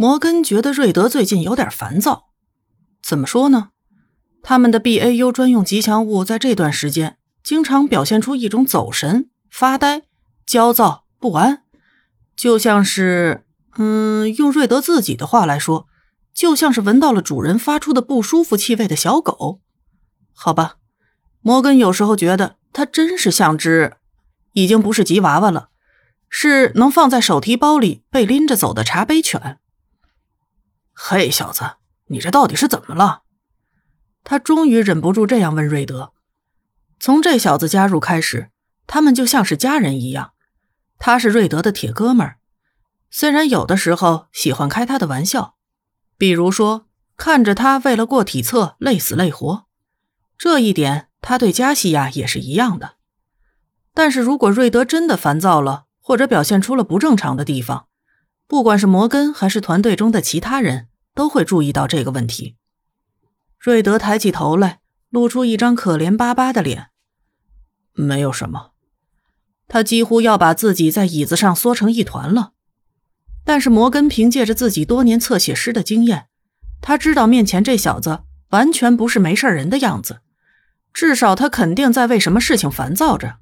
摩根觉得瑞德最近有点烦躁。怎么说呢？他们的 BAU 专用吉祥物在这段时间经常表现出一种走神、发呆、焦躁、不安，就像是……嗯，用瑞德自己的话来说，就像是闻到了主人发出的不舒服气味的小狗。好吧，摩根有时候觉得他真是像只……已经不是吉娃娃了，是能放在手提包里被拎着走的茶杯犬。嘿，小子，你这到底是怎么了？他终于忍不住这样问瑞德。从这小子加入开始，他们就像是家人一样。他是瑞德的铁哥们儿，虽然有的时候喜欢开他的玩笑，比如说看着他为了过体测累死累活，这一点他对加西亚也是一样的。但是如果瑞德真的烦躁了，或者表现出了不正常的地方，不管是摩根还是团队中的其他人，都会注意到这个问题。瑞德抬起头来，露出一张可怜巴巴的脸。没有什么，他几乎要把自己在椅子上缩成一团了。但是摩根凭借着自己多年侧写师的经验，他知道面前这小子完全不是没事人的样子，至少他肯定在为什么事情烦躁着。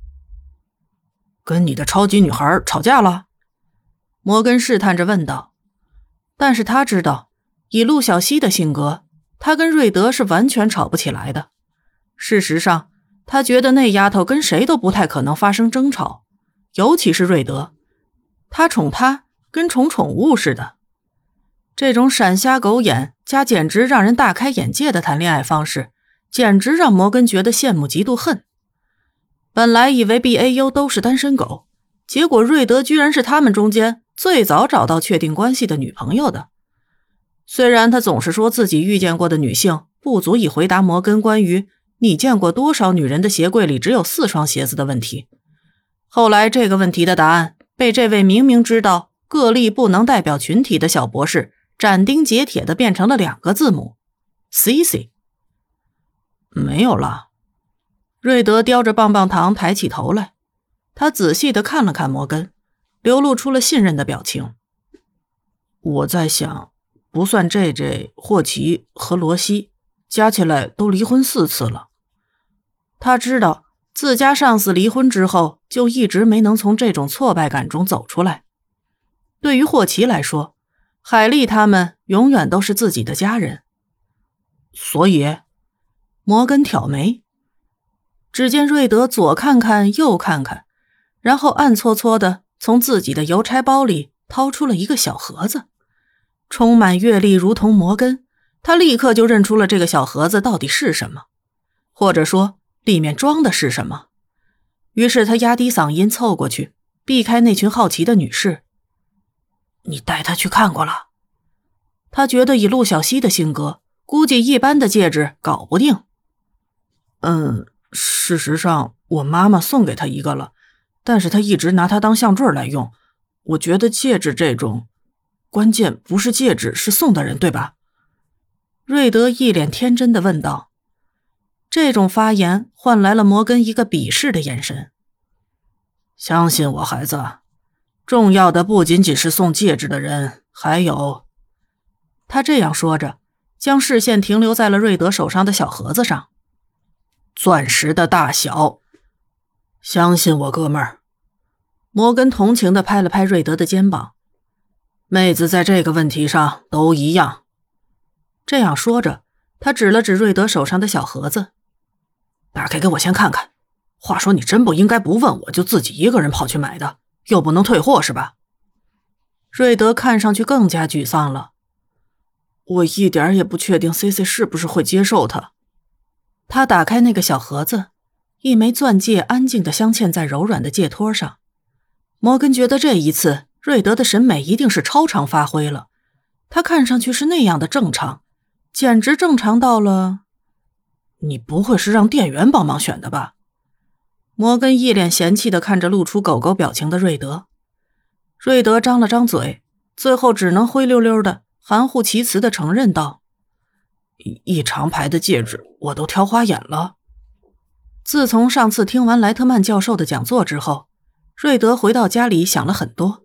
跟你的超级女孩吵架了？摩根试探着问道。但是他知道，以陆小西的性格，他跟瑞德是完全吵不起来的。事实上，他觉得那丫头跟谁都不太可能发生争吵，尤其是瑞德，他宠她跟宠宠物似的。这种闪瞎狗眼加简直让人大开眼界的谈恋爱方式，简直让摩根觉得羡慕嫉妒恨。本来以为 B A U 都是单身狗，结果瑞德居然是他们中间最早找到确定关系的女朋友的。虽然他总是说自己遇见过的女性不足以回答摩根关于你见过多少女人的鞋柜里只有四双鞋子的问题，后来这个问题的答案被这位明明知道个例不能代表群体的小博士斩钉截铁的变成了两个字母：C C。没有了。瑞德叼着棒棒糖，抬起头来，他仔细的看了看摩根，流露出了信任的表情。我在想，不算 J J、霍奇和罗西，加起来都离婚四次了。他知道自家上司离婚之后，就一直没能从这种挫败感中走出来。对于霍奇来说，海莉他们永远都是自己的家人。所以，摩根挑眉。只见瑞德左看看右看看，然后暗搓搓的从自己的邮差包里掏出了一个小盒子，充满阅历如同摩根，他立刻就认出了这个小盒子到底是什么，或者说里面装的是什么。于是他压低嗓音凑过去，避开那群好奇的女士：“你带他去看过了？”他觉得以陆小西的性格，估计一般的戒指搞不定。嗯。事实上，我妈妈送给他一个了，但是他一直拿它当项坠来用。我觉得戒指这种，关键不是戒指，是送的人，对吧？瑞德一脸天真的问道。这种发言换来了摩根一个鄙视的眼神。相信我，孩子，重要的不仅仅是送戒指的人，还有……他这样说着，将视线停留在了瑞德手上的小盒子上。钻石的大小，相信我，哥们儿。摩根同情的拍了拍瑞德的肩膀。妹子在这个问题上都一样。这样说着，他指了指瑞德手上的小盒子，打开给我先看看。话说，你真不应该不问我就自己一个人跑去买的，又不能退货是吧？瑞德看上去更加沮丧了。我一点也不确定 C C 是不是会接受它。他打开那个小盒子，一枚钻戒安静的镶嵌在柔软的戒托上。摩根觉得这一次瑞德的审美一定是超常发挥了。他看上去是那样的正常，简直正常到了。你不会是让店员帮忙选的吧？摩根一脸嫌弃的看着露出狗狗表情的瑞德。瑞德张了张嘴，最后只能灰溜溜的含糊其辞的承认道。一长排的戒指，我都挑花眼了。自从上次听完莱特曼教授的讲座之后，瑞德回到家里想了很多。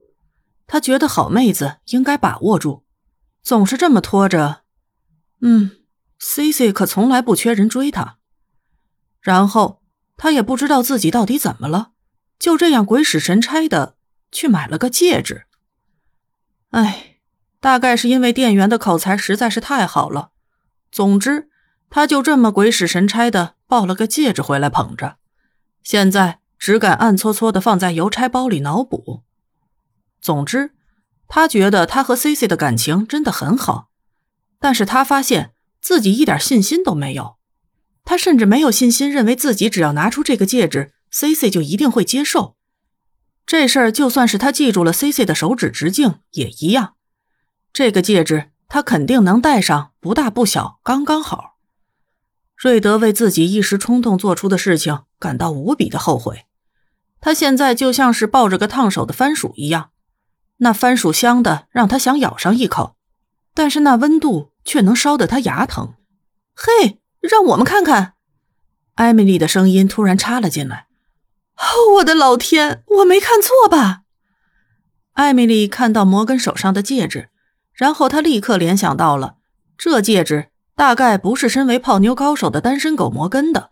他觉得好妹子应该把握住，总是这么拖着。嗯，C C 可从来不缺人追他。然后他也不知道自己到底怎么了，就这样鬼使神差的去买了个戒指。哎，大概是因为店员的口才实在是太好了。总之，他就这么鬼使神差的抱了个戒指回来捧着，现在只敢暗搓搓的放在邮差包里脑补。总之，他觉得他和 C C 的感情真的很好，但是他发现自己一点信心都没有。他甚至没有信心，认为自己只要拿出这个戒指，C C 就一定会接受。这事儿就算是他记住了 C C 的手指直径也一样。这个戒指他肯定能戴上，不大不小，刚刚好。瑞德为自己一时冲动做出的事情感到无比的后悔。他现在就像是抱着个烫手的番薯一样，那番薯香的让他想咬上一口，但是那温度却能烧得他牙疼。嘿！让我们看看，艾米丽的声音突然插了进来。哦，我的老天，我没看错吧？艾米丽看到摩根手上的戒指，然后她立刻联想到了，这戒指大概不是身为泡妞高手的单身狗摩根的，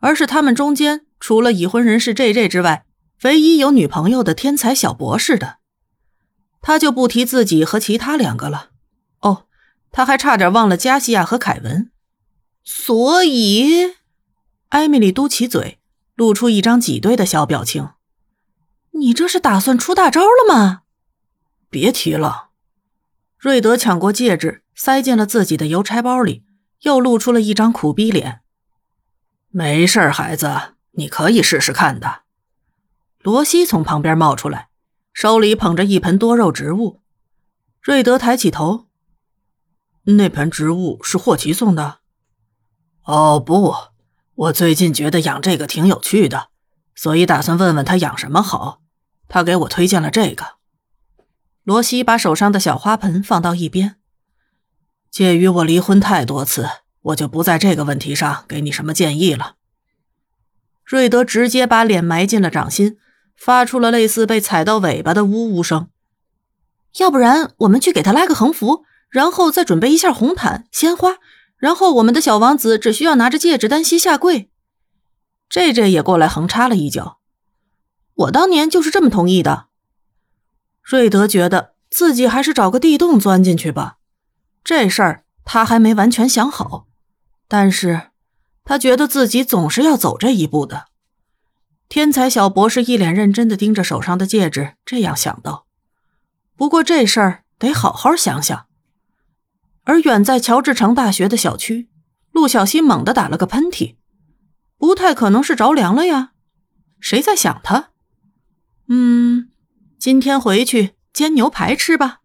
而是他们中间除了已婚人士 J J 之外，唯一有女朋友的天才小博士的。他就不提自己和其他两个了。哦，他还差点忘了加西亚和凯文。所以，艾米丽嘟起嘴，露出一张挤兑的小表情。你这是打算出大招了吗？别提了。瑞德抢过戒指，塞进了自己的邮差包里，又露出了一张苦逼脸。没事，孩子，你可以试试看的。罗西从旁边冒出来，手里捧着一盆多肉植物。瑞德抬起头，那盆植物是霍奇送的。哦不，我最近觉得养这个挺有趣的，所以打算问问他养什么好。他给我推荐了这个。罗西把手上的小花盆放到一边。鉴于我离婚太多次，我就不在这个问题上给你什么建议了。瑞德直接把脸埋进了掌心，发出了类似被踩到尾巴的呜呜声。要不然，我们去给他拉个横幅，然后再准备一下红毯、鲜花。然后我们的小王子只需要拿着戒指单膝下跪。J J 也过来横插了一脚。我当年就是这么同意的。瑞德觉得自己还是找个地洞钻进去吧。这事儿他还没完全想好，但是他觉得自己总是要走这一步的。天才小博士一脸认真的盯着手上的戒指，这样想到。不过这事儿得好好想想。而远在乔治城大学的小区，陆小西猛地打了个喷嚏，不太可能是着凉了呀。谁在想他？嗯，今天回去煎牛排吃吧。